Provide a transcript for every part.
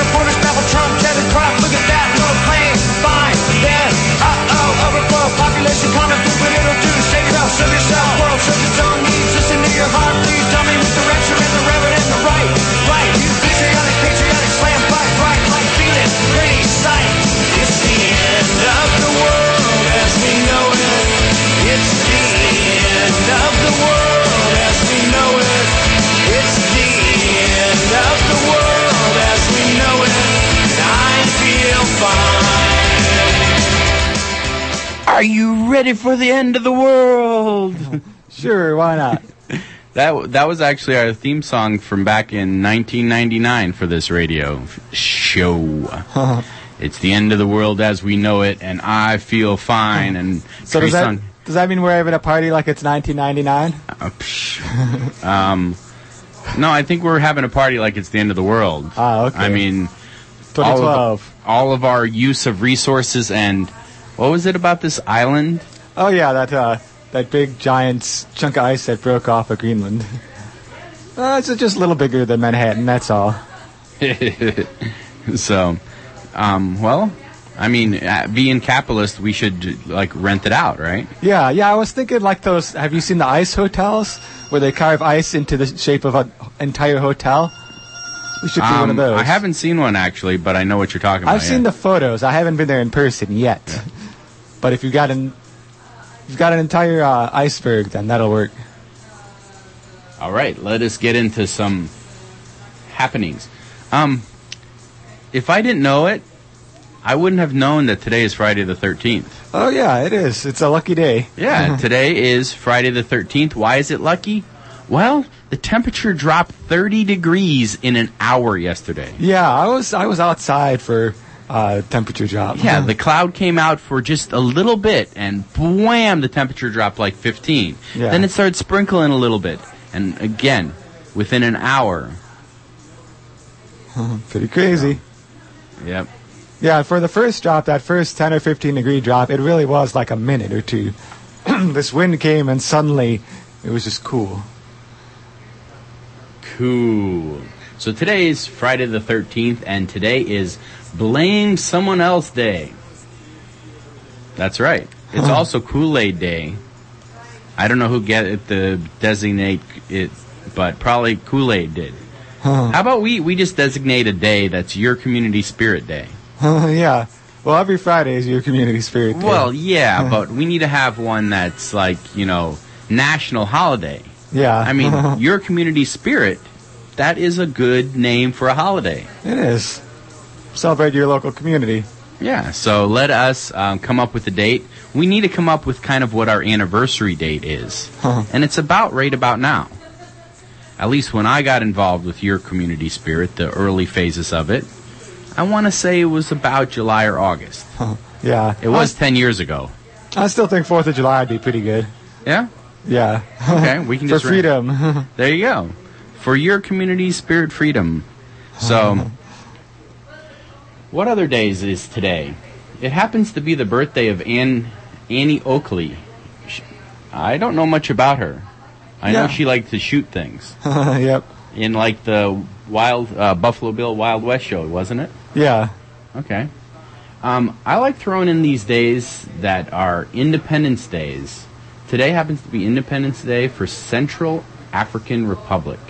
reporters babble Trump, tethered crop. Look at that, no plane. Fine, then, uh oh, overflow. Population comment, ready for the end of the world? Sure, why not? That that was actually our theme song from back in 1999 for this radio show. it's the end of the world as we know it, and I feel fine. And So does that Song- does that mean we're having a party like it's 1999? uh, um, no, I think we're having a party like it's the end of the world. Ah, okay. I mean, all of, all of our use of resources and what was it about this island? Oh yeah, that uh, that big giant chunk of ice that broke off of Greenland. Uh, it's just a little bigger than Manhattan. That's all. so, um, well, I mean, uh, being capitalist, we should like rent it out, right? Yeah, yeah. I was thinking like those. Have you seen the ice hotels where they carve ice into the shape of an entire hotel? We should do one of Um, those. I haven't seen one actually, but I know what you're talking about. I've seen the photos. I haven't been there in person yet. But if you've got an, you've got an entire uh, iceberg, then that'll work. All right, let us get into some happenings. Um, if I didn't know it, I wouldn't have known that today is Friday the 13th. Oh yeah, it is. It's a lucky day. Yeah, today is Friday the 13th. Why is it lucky? Well, the temperature dropped 30 degrees in an hour yesterday. Yeah, I was I was outside for uh, temperature drop. Yeah, the cloud came out for just a little bit, and wham, the temperature dropped like 15. Yeah. Then it started sprinkling a little bit, and again, within an hour. pretty crazy. Yep. Yeah, for the first drop, that first 10 or 15 degree drop, it really was like a minute or two. this wind came and suddenly it was just cool. Cool. So today is Friday the 13th, and today is Blame Someone Else Day. That's right. It's also Kool Aid Day. I don't know who get it to designate it, but probably Kool Aid did. How about we, we just designate a day that's your community spirit day? yeah. Well, every Friday is your community spirit day. Well, yeah, but we need to have one that's like, you know, national holiday. yeah. I mean, your community spirit, that is a good name for a holiday. it is. Celebrate your local community. Yeah, so let us um, come up with a date. We need to come up with kind of what our anniversary date is. Huh. And it's about right about now. At least when I got involved with your community spirit, the early phases of it, I want to say it was about July or August. Yeah. It was 10 years ago. I, I still think 4th of July would be pretty good. Yeah? Yeah. Okay, we can For just. freedom. There you go. For your community spirit freedom. So, what other days is today? It happens to be the birthday of Ann, Annie Oakley. Sh- I don't know much about her. I know she liked to shoot things yep. in like the Wild uh, Buffalo Bill Wild West show, wasn't it? Yeah. Okay. Um, I like throwing in these days that are Independence Days. Today happens to be Independence Day for Central African Republic.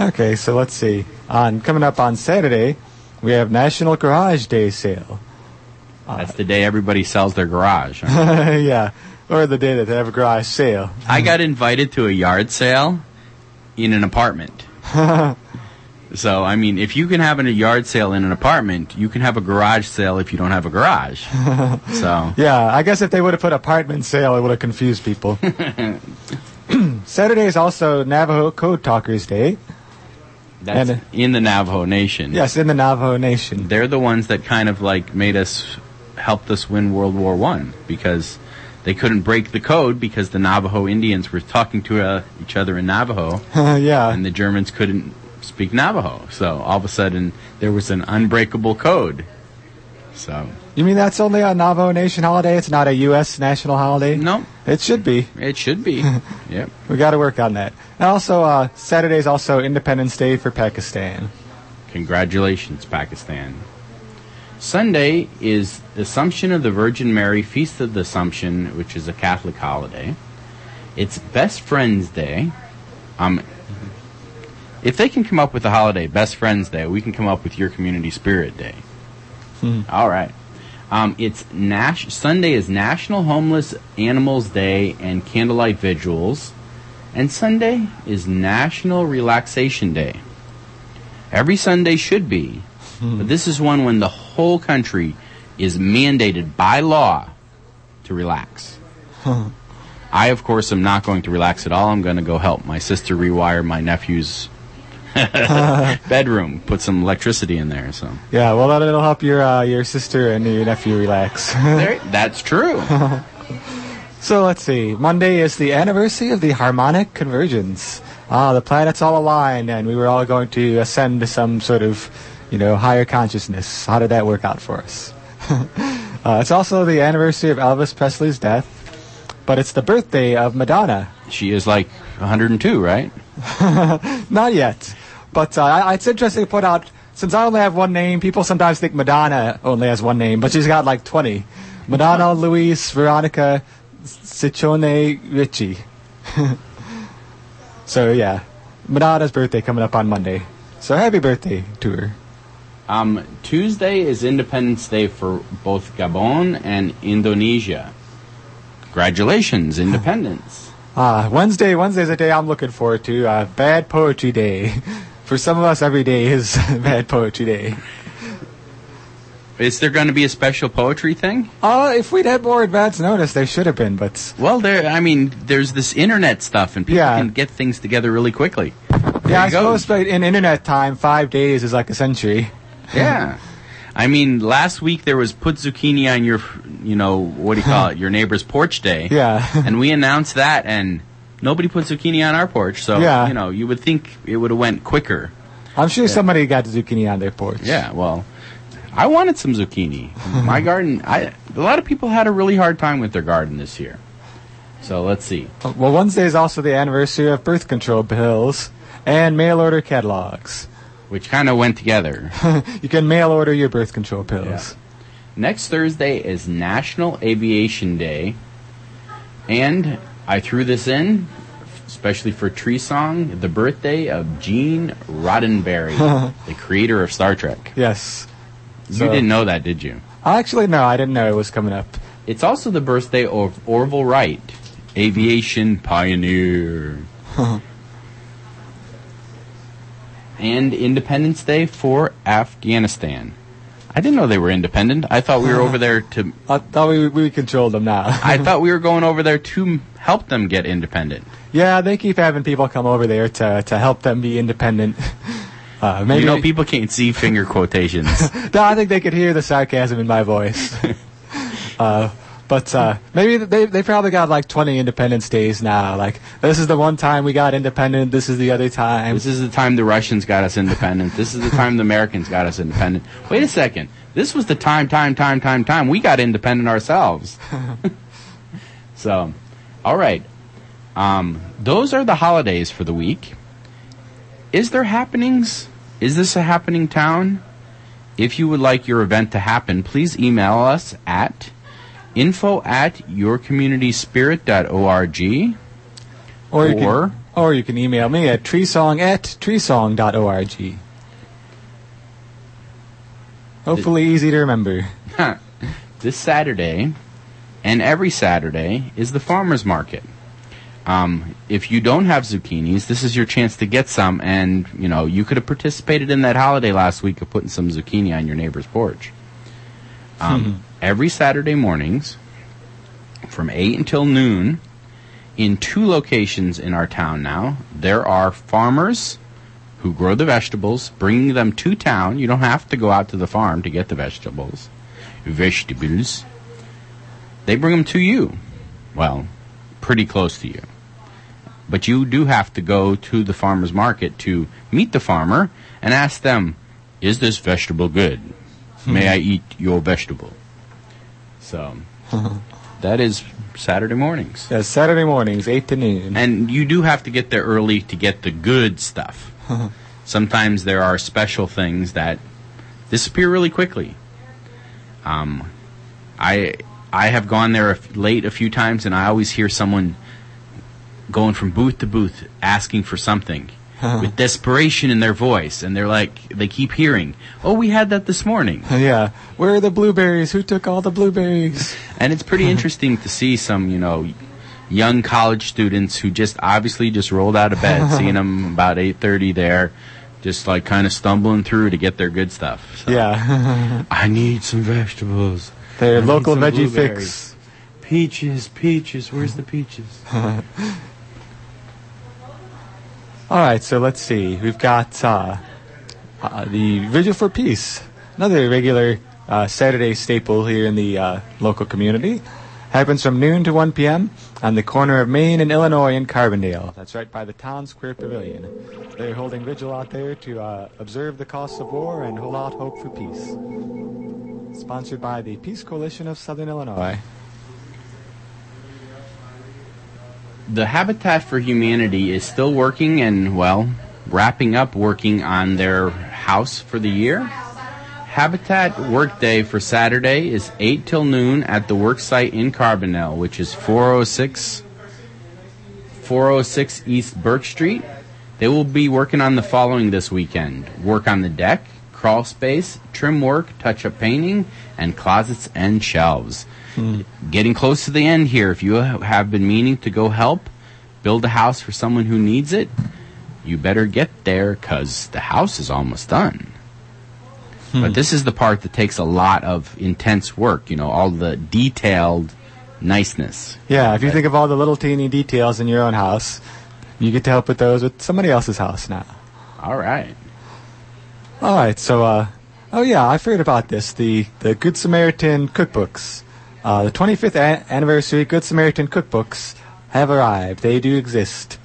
Okay, so let's see. On coming up on Saturday, we have National Garage Day sale. Uh, that's the day everybody sells their garage. huh? yeah. Or the day that they have a garage sale. I got invited to a yard sale in an apartment. So, I mean, if you can have a yard sale in an apartment, you can have a garage sale if you don't have a garage. so, Yeah, I guess if they would have put apartment sale, it would have confused people. Saturday is also Navajo Code Talkers Day. That's And- in the Navajo Nation. Yes, in the Navajo Nation. they're the ones that kind of like made us helped us win World War One because they couldn't break the code because the Navajo Indians were talking to uh, each other in Navajo, yeah. and the Germans couldn't speak Navajo. So all of a sudden, there was an unbreakable code. So You mean that's only a Navajo Nation holiday? It's not a U.S. national holiday? no, It should be. it should be. yep. We got to work on that. And also, uh, Saturday is also Independence Day for Pakistan. Congratulations, Pakistan. Sunday is Assumption of the Virgin Mary, Feast of the Assumption, which is a Catholic holiday. It's Best Friends Day. Um, if they can come up with a holiday, Best Friends Day, we can come up with your Community Spirit Day. All right. Um, it's Nash- Sunday is National Homeless Animals Day and Candlelight Vigils, and Sunday is National Relaxation Day. Every Sunday should be, but this is one when the whole country is mandated by law to relax. I, of course, am not going to relax at all. I'm going to go help my sister rewire my nephew's bedroom, put some electricity in there. So Yeah, well, that- it'll help your uh, your sister and your nephew relax. there, that's true. so let's see. Monday is the anniversary of the harmonic convergence. Ah, the planets all aligned, and we were all going to ascend to some sort of, you know, higher consciousness. How did that work out for us? uh, it's also the anniversary of Elvis Presley's death, but it's the birthday of Madonna. She is like 102, right? Not yet. But uh, it's interesting to point out, since I only have one name, people sometimes think Madonna only has one name, but she's got like 20. Madonna, Louise, Veronica, Ciccone, Ritchie. so yeah, Madonna's birthday coming up on Monday. So happy birthday to her. Um, Tuesday is Independence Day for both Gabon and Indonesia. Congratulations, independence. Ah, Wednesday, Wednesday's a day I'm looking forward to. Uh, bad poetry day. For some of us, every day is bad poetry day. Is there going to be a special poetry thing? Uh, if we'd had more advance notice, there should have been, but Well, there. I mean, there's this internet stuff, and people Yeah. can get things together really quickly. There yeah, I you go. suppose but in internet time, five days is like a century. Yeah. I mean, last week there was put zucchini on your, you know, what do you call it, your neighbor's porch day. Yeah. and we announced that, and nobody put zucchini on our porch. So, Yeah. you know, you would think it would have went quicker. I'm sure somebody got zucchini on their porch. Yeah, well, I wanted some zucchini. My garden, I a lot of people had a really hard time with their garden this year. So let's see. Well, Wednesday is also the anniversary of birth control pills and mail order catalogs. Which kind of went together. You can mail order your birth control pills. Next Thursday is National Aviation Day. And I threw this in, especially for Tree Song, the birthday of Gene Roddenberry, the creator of Star Trek. Yes. you So- didn't know that, did you? Actually, no, I didn't know it was coming up. It's also the birthday of Orville Wright, aviation pioneer. and Independence Day for Afghanistan. I didn't know they were independent. I thought we were over there to. I thought we, we controlled them now. I thought we were going over there to help them get independent. yeah, they keep having people come over there to, to help them be independent. Uh, maybe you know, people can't see finger quotations. No, I think they could hear the sarcasm in my voice. uh, but uh, maybe they they probably got like 20 Independence Days now. Like this is the one time we got independent. This is the other time. this is the time the Russians got us independent. This is the time the Americans got us independent. Wait a second. This was the time, time, time, time, time we got independent ourselves. so, all right. Um, those are the holidays for the week. Is there happenings? Is this a happening town? If you would like your event to happen, please email us at info at yourcommunityspirit.org. or you or- can, or you can email me at treesong at treesong.org. Hopefully easy to remember. this Saturday and every Saturday is the farmers market. Um, if you don't have zucchinis, this is your chance to get some, and you know you could have participated in that holiday last week of putting some zucchini on your neighbor's porch. Um, every Saturday mornings, from eight until noon, in two locations in our town now, there are farmers who grow the vegetables, bringing them to town. You don't have to go out to the farm to get the vegetables. Vegetables. They bring them to you. well, pretty close to you. But you do have to go to the farmer's market to meet the farmer and ask them, is this vegetable good? May hmm. I eat your vegetable? So, that is Saturday mornings. Yeah, Saturday mornings, 8 to noon. And you do have to get there early to get the good stuff. Sometimes there are special things that disappear really quickly. Um, I I have gone there a f- late a few times, and I always hear someone going from booth to booth asking for something Uh-huh. with desperation in their voice, and they're like they keep hearing, "Oh, we had that this morning." yeah. Where are the blueberries? Who took all the blueberries? And it's pretty interesting to see some, you know, young college students who just obviously just rolled out of bed, seeing them about 8:30 there, just like kind of stumbling through to get their good stuff. So, Yeah. I need some vegetables. Their I local veggie fix. Peaches, peaches. Where's the peaches? All right, so let's see. We've got uh, uh, the Vigil for Peace, another regular uh, Saturday staple here in the uh, local community. Happens from noon to 1 p.m. on the corner of Main and Illinois in Carbondale. That's right by the Town Square Pavilion. They're holding vigil out there to uh, observe the costs of war and hold out hope for peace. Sponsored by the Peace Coalition of Southern Illinois. The Habitat for Humanity is still working and, well, wrapping up working on their house for the year. Habitat Workday for Saturday is 8 till noon at the work site in Carbondale, which is 406, 406 East Birch Street. They will be working on the following this weekend work on the deck, crawl space, trim work, touch up painting, and closets and shelves. Getting close to the end here. If you have been meaning to go help build a house for someone who needs it, you better get there because the house is almost done. But this is the part that takes a lot of intense work, you know, all the detailed niceness. Yeah, if you think of all the little teeny details in your own house, you get to help with those with somebody else's house now. All right. All right, so uh, oh yeah, I forgot about this. The the Good Samaritan cookbooks, uh, the 25th a- anniversary Good Samaritan cookbooks have arrived. They do exist,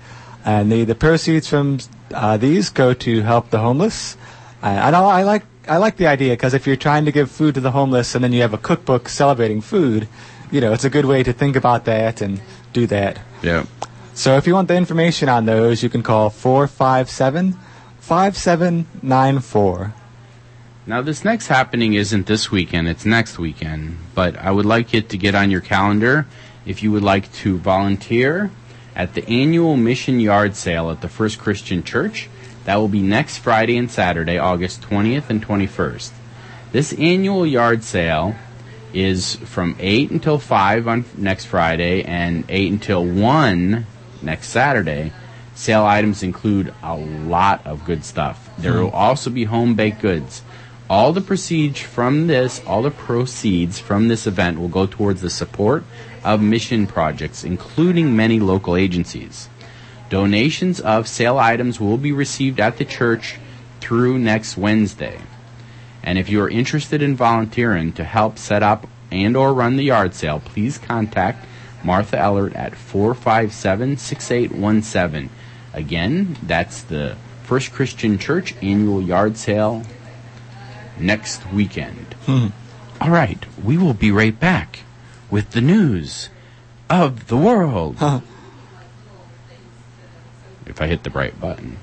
and the the proceeds from uh, these go to help the homeless. Uh, and I, I like I like the idea because if you're trying to give food to the homeless and then you have a cookbook celebrating food, you know, it's a good way to think about that and do that. Yeah. So if you want the information on those, you can call 457 5794. Now, this next happening isn't this weekend, it's next weekend. But I would like it to get on your calendar if you would like to volunteer at the annual Mission Yard Sale at the First Christian Church. That will be next Friday and Saturday, August 20th and 21st. This annual yard sale is from 8 until 5 on next Friday and 8 until 1 next Saturday. Sale items include a lot of good stuff. There hmm. will also be home baked goods. All the proceeds from this, all the proceeds from this event will go towards the support of mission projects, including many local agencies. Donations of sale items will be received at the church through next Wednesday. And if you are interested in volunteering to help set up and or run the yard sale, please contact Martha Ellert at 457-6817. Again, that's the First Christian Church annual yard sale next weekend. Hmm. All right, we will be right back with the news of the world. if I hit the right button.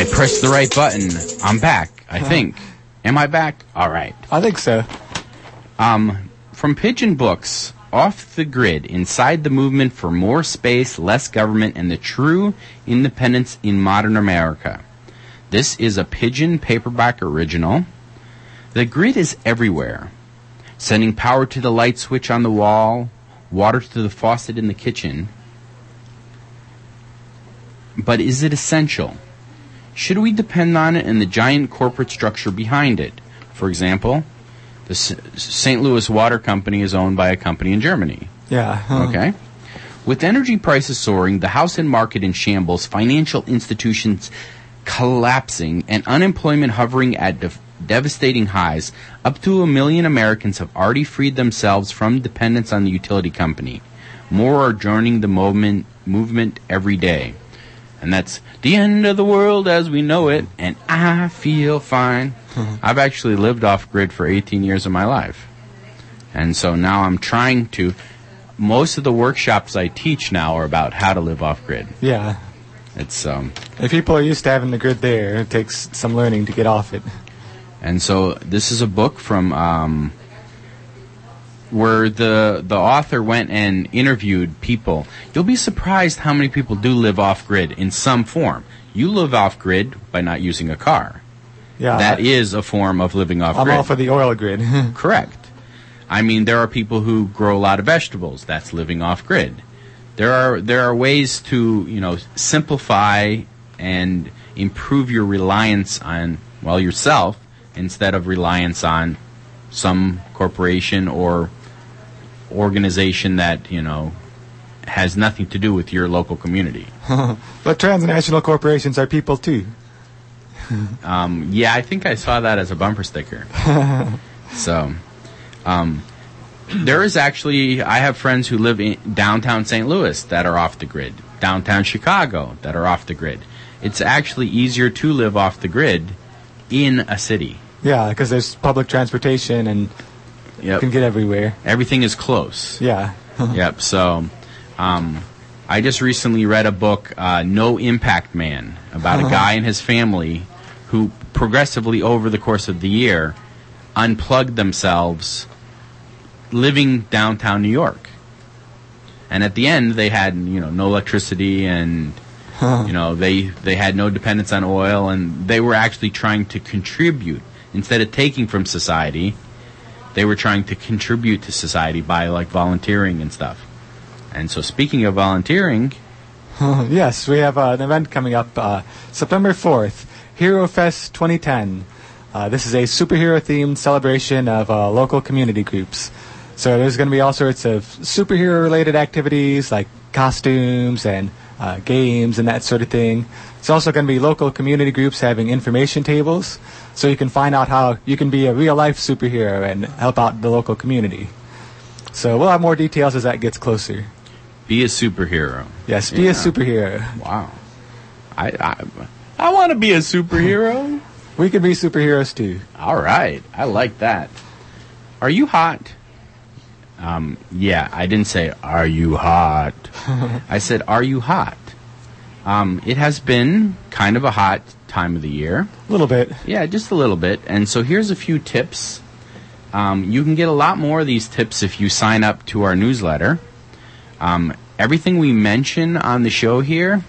I pressed the right button. I'm back, I think. Am I back? All right. I think so. Um, from Penguin Books, Off the Grid, Inside the Movement for More Space, Less Government, and the True Independence in Modern America. This is a Penguin paperback original. The grid is everywhere. sending power to the light switch on the wall, water to the faucet in the kitchen. But is it essential? Should we depend on it and the giant corporate structure behind it? For example, the St. Louis Water Company is owned by a company in Germany. Yeah. Okay. With energy prices soaring, the house and market in shambles, financial institutions collapsing, and unemployment hovering at def- devastating highs, up to a million Americans have already freed themselves from dependence on the utility company. More are joining the movement, movement every day. And that's the end of the world as we know it, and I feel fine. I've actually lived off grid for 18 years of my life. And so now I'm trying to. Most of the workshops I teach now are about how to live off grid. Yeah. It's um, If people are used to having the grid there, it takes some learning to get off it. and so this is a book from um, where the the author went and interviewed people. You'll be surprised how many people do live off grid in some form. You live off grid by not using a car. Yeah. That is a form of living off I'm grid. all for the oil grid. Correct. I mean, there are people who grow a lot of vegetables. That's living off grid. There are there are ways to you know simplify and improve your reliance on well yourself instead of reliance on some corporation or organization that you know has nothing to do with your local community. but transnational corporations are people too. Um, yeah, I think I saw that as a bumper sticker. so, um, there is actually, I have friends who live in downtown St. Louis that are off the grid, downtown Chicago that are off the grid. It's actually easier to live off the grid in a city. Yeah, because there's public transportation and you can get everywhere. Everything is close. Yeah. yep. So, um, I just recently read a book, uh, No Impact Man, about a guy and his family who progressively over the course of the year unplugged themselves living downtown New York. And at the end, they had you know no electricity and you know they they had no dependence on oil and they were actually trying to contribute instead of taking from society they were trying to contribute to society by like volunteering and stuff and so speaking of volunteering yes, we have uh, an event coming up uh, September 4th, Hero Fest 2010. Uh, this is a superhero themed celebration of uh, local community groups. So there's going to be all sorts of superhero related activities like costumes and uh, games and that sort of thing. It's also going to be local community groups having information tables so you can find out how you can be a real life superhero and help out the local community. So we'll have more details as that gets closer. be a superhero Yes, be Yeah. a superhero. wow i i, I want to be a superhero We can be superheroes too. all right i like that are you hot um yeah i didn't say are you hot i said are you hot um it has been kind of a hot time of the year A little bit. Yeah, just a little bit. And so here's a few tips. Um, you can get a lot more of these tips if you sign up to our newsletter. Um, everything we mention on the show here,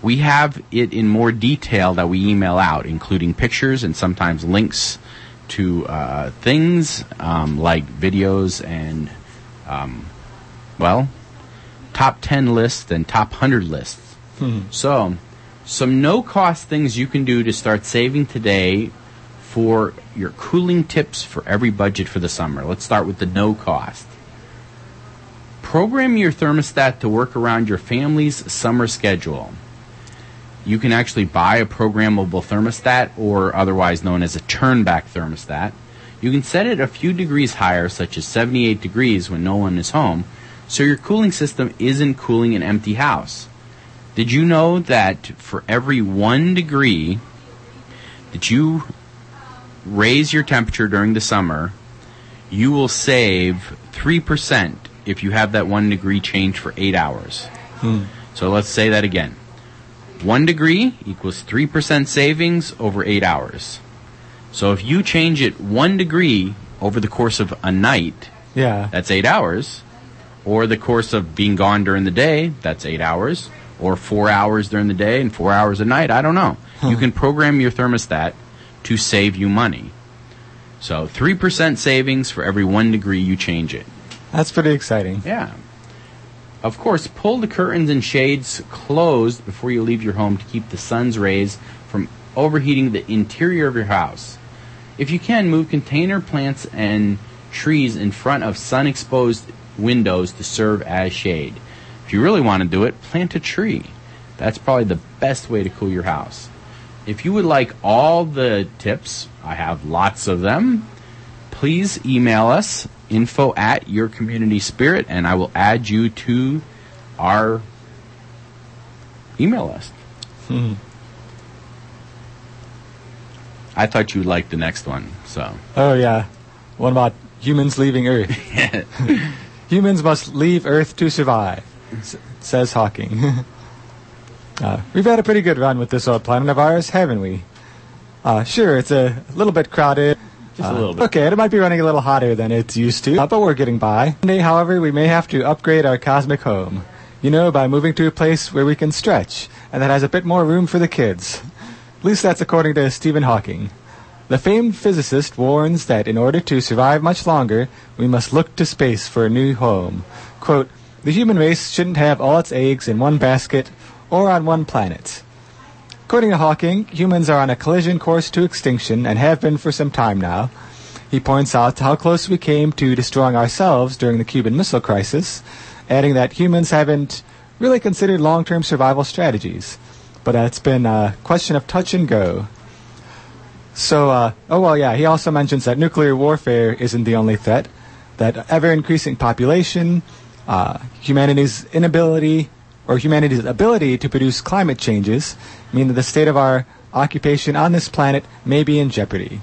we have it in more detail that we email out, including pictures and sometimes links to uh, things um, like videos and, um, well, top 10 lists and top 100 lists. So, some no cost things you can do to start saving today for your cooling tips for every budget for the summer. Let's start with the no cost. Program your thermostat to work around your family's summer schedule. You can actually buy a programmable thermostat, or otherwise known as a turnback thermostat. You can set it a few degrees higher, such as 78 degrees when no one is home, so your cooling system isn't cooling an empty house. Did you know that for every one degree that you raise your temperature during the summer, you will save 3% if you have that one degree change for eight hours. Hmm. So let's say that again. One degree equals 3% savings over eight hours. So if you change it one degree over the course of a night, Yeah. that's eight hours. Or the course of being gone during the day, that's eight hours. Or four hours during the day and four hours at night, I don't know. You can program your thermostat to save you money. So 3% savings for every one degree you change it. That's pretty exciting. Yeah. Of course, pull the curtains and shades closed before you leave your home to keep the sun's rays from overheating the interior of your house. If you can, move container plants and trees in front of sun exposed windows to serve as shade. If you really want to do it, plant a tree. That's probably the best way to cool your house. If you would like all the tips, I have lots of them. Please email us info at your community spirit and I will add you to our email list. Hmm. I thought you would like the next one, so. Oh yeah. What about humans leaving Earth? humans must leave Earth to survive, s- says Hawking. uh, we've had a pretty good run with this old planet of ours, haven't we? Uh, sure, it's a little bit crowded. Just a Uh, little bit. Okay, it might be running a little hotter than it's used to, uh, but we're getting by. One day, however, we may have to upgrade our cosmic home. You know, by moving to a place where we can stretch, and that has a bit more room for the kids. At least that's according to Stephen Hawking. The famed physicist warns that in order to survive much longer, we must look to space for a new home. Quote, the human race shouldn't have all its eggs in one basket or on one planet. According to Hawking, humans are on a collision course to extinction and have been for some time now. He points out how close we came to destroying ourselves during the Cuban Missile Crisis, adding that humans haven't really considered long-term survival strategies, but uh, it's been a question of touch and go. So, uh, oh well, yeah, he also mentions that nuclear warfare isn't the only threat, that ever-increasing population, uh, humanity's inability, or humanity's ability to produce climate changes mean that the state of our occupation on this planet may be in jeopardy.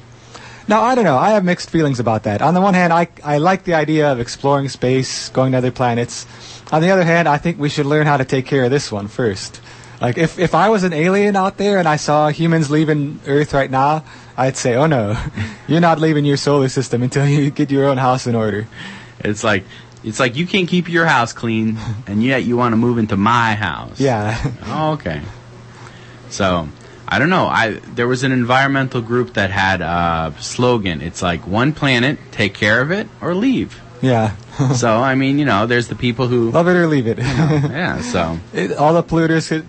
Now, I don't know. I have mixed feelings about that. On the one hand, I, I like the idea of exploring space, going to other planets. On the other hand, I think we should learn how to take care of this one first. Like, if, if I was an alien out there and I saw humans leaving Earth right now, I'd say, oh no, you're not leaving your solar system until you get your own house in order. It's like it's like you can't keep your house clean and yet you want to move into my house. Yeah. Oh, okay. So, I don't know. I there was an environmental group that had a slogan. It's like one planet, take care of it or leave. yeah. so, I mean, you know, there's the people who Love it or leave it. yeah, so It- all the polluters, could,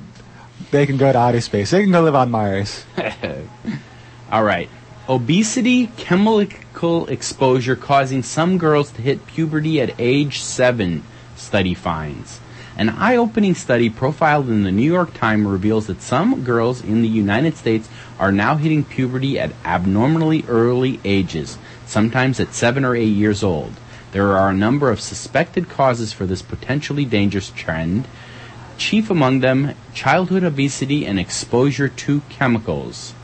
they can go to outer space. They can go live on Mars. All right. Obesity, chemical exposure causing some girls to hit puberty at age 7, study finds. An eye opening study profiled in the New York Times reveals that some girls in the United States are now hitting puberty at abnormally early ages, sometimes at 7 or 8 years old. There are a number of suspected causes for this potentially dangerous trend, chief among them childhood obesity and exposure to chemicals.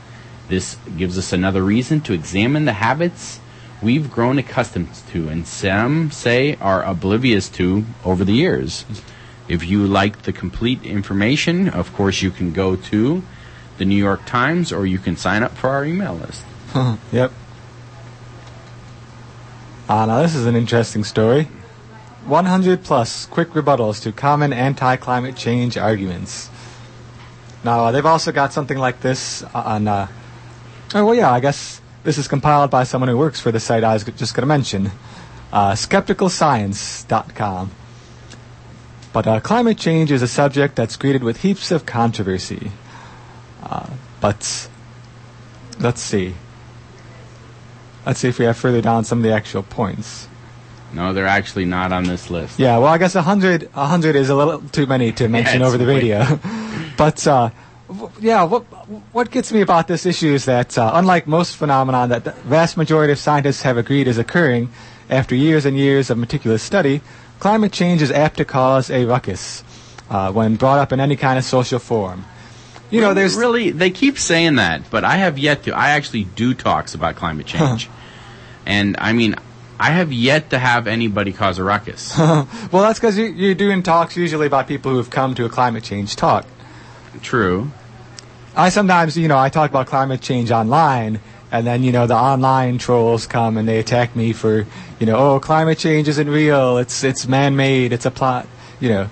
This gives us another reason to examine the habits we've grown accustomed to and some say are oblivious to over the years. If you like the complete information, of course, you can go to the New York Times or you can sign up for our email list. Yep. Ah, now this is an interesting story. 100 plus quick rebuttals to common anti-climate change arguments. Now, uh, they've also got something like this on, uh, oh, well, yeah, I guess this is compiled by someone who works for the site I was just going to mention, uh, skepticalscience.com. But uh, climate change is a subject that's greeted with heaps of controversy. Uh, but let's see. Let's see if we have further down some of the actual points. No, they're actually not on this list. Yeah, well, I guess 100, 100 is a little too many to mention it's over the radio. but, uh, w- yeah, what, what gets me about this issue is that, uh, unlike most phenomenon that the vast majority of scientists have agreed is occurring after years and years of meticulous study, climate change is apt to cause a ruckus uh, when brought up in any kind of social forum. You know, there's really they keep saying that, but I have yet to. I actually do talks about climate change, and I mean, I have yet to have anybody cause a ruckus. well, that's because you, you're doing talks usually about people who have come to a climate change talk. True. I sometimes, you know, I talk about climate change online, and then, you know, the online trolls come and they attack me for, you know, oh, climate change isn't real. It's it's man-made. It's a plot. You know,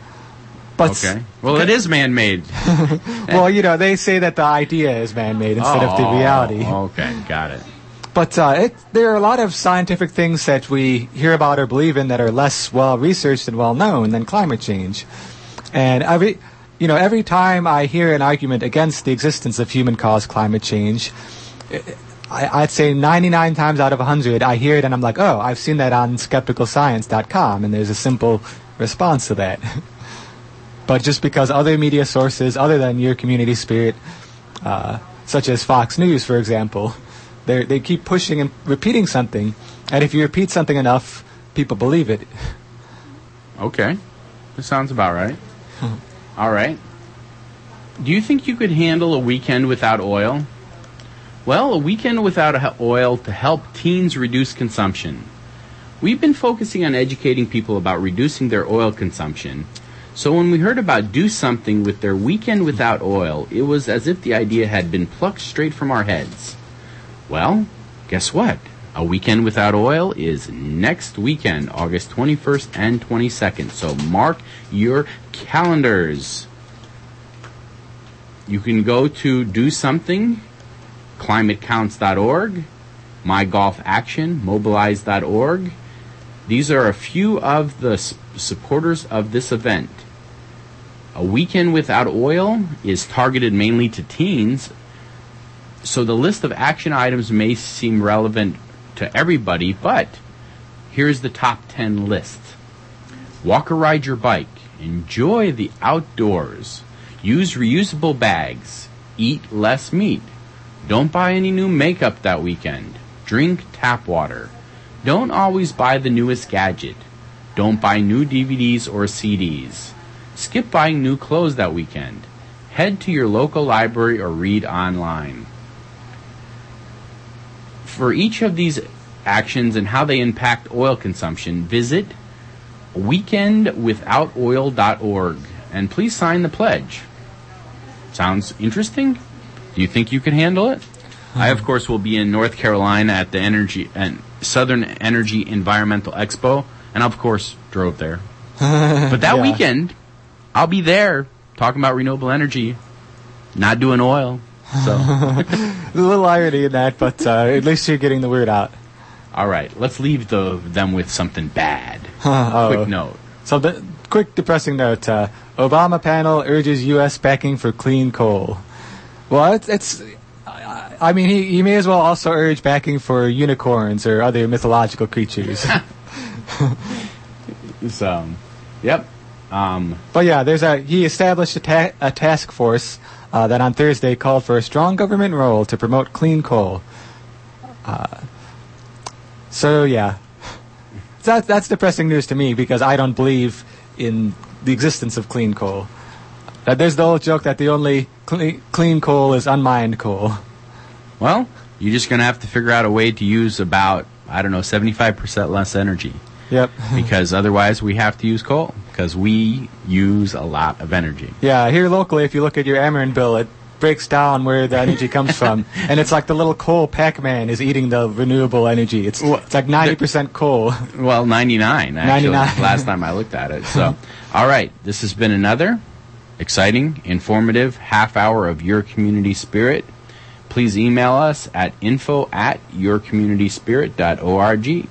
but Okay. Well, it is man-made well, you know, they say that the idea is man-made instead of the Oh, reality. Okay, got it. But uh, it, there are a lot of scientific things that we hear about or believe in that are less well researched and well known than climate change. And every, you know, every time I hear an argument against the existence of human-caused climate change, I, I'd say 99 times out of 100, I hear it and I'm like, oh, I've seen that on skepticalscience.com, and there's a simple response to that. but just because other media sources, other than your community spirit, uh, such as Fox News, for example, they they keep pushing and repeating something, and if you repeat something enough, people believe it. Okay. That sounds about right. Hmm. All right. Do you think you could handle a weekend without oil? Well, a weekend without oil to help teens reduce consumption. We've been focusing on educating people about reducing their oil consumption. So when we heard about do something with their weekend without oil, it was as if the idea had been plucked straight from our heads. Well, guess what? A weekend without oil is next weekend, August 21st and 22nd. So mark your calendars. You can go to do something, climatecounts.org, mygolfaction, mobilize.org. These are a few of the supporters of this event. A weekend without oil is targeted mainly to teens, so the list of action items may seem relevant to everybody, but here's the top 10 list. Walk or ride your bike. Enjoy the outdoors. Use reusable bags. Eat less meat. Don't buy any new makeup that weekend. Drink tap water. Don't always buy the newest gadget. Don't buy new DVDs or CDs. Skip buying new clothes that weekend. Head to your local library or read online. For each of these actions and how they impact oil consumption, visit weekendwithoutoil.org and please sign the pledge. Sounds interesting? Do you think you can handle it? I, of course, will be in North Carolina at the Energy and Southern Energy Environmental Expo, and of course drove there. But that Yeah. weekend, I'll be there talking about renewable energy, not doing oil. So, A little irony in that, but uh, at least you're getting the word out. all right, let's leave the, them with something bad. Oh. Quick note. So the quick depressing note: uh, Obama panel urges U.S. backing for clean coal. Well, it's, it's I, I mean, he, he may as well also urge backing for unicorns or other mythological creatures. So, yep. Um, but yeah, there's a he established a, ta- a task force uh, that on Thursday called for a strong government role to promote clean coal. Uh, so yeah, that that's depressing news to me because I don't believe in the existence of clean coal. Uh, there's the old joke that the only cle- clean coal is unmined coal. well, you're just going to have to figure out a way to use about, I don't know, 75% less energy. Yep. Because otherwise, we have to use coal. Because we use a lot of energy. Yeah, here locally, if you look at your Ameren bill, it breaks down where the energy comes from, and it's like the little coal Pac-Man is eating the renewable energy. It's Well, it's like ninety percent coal. Well, 99, actually, 99. last time I looked at it. So, all right, this has been another exciting, informative half hour of Your Community Spirit. Please email us at info at yourcommunityspirit.org.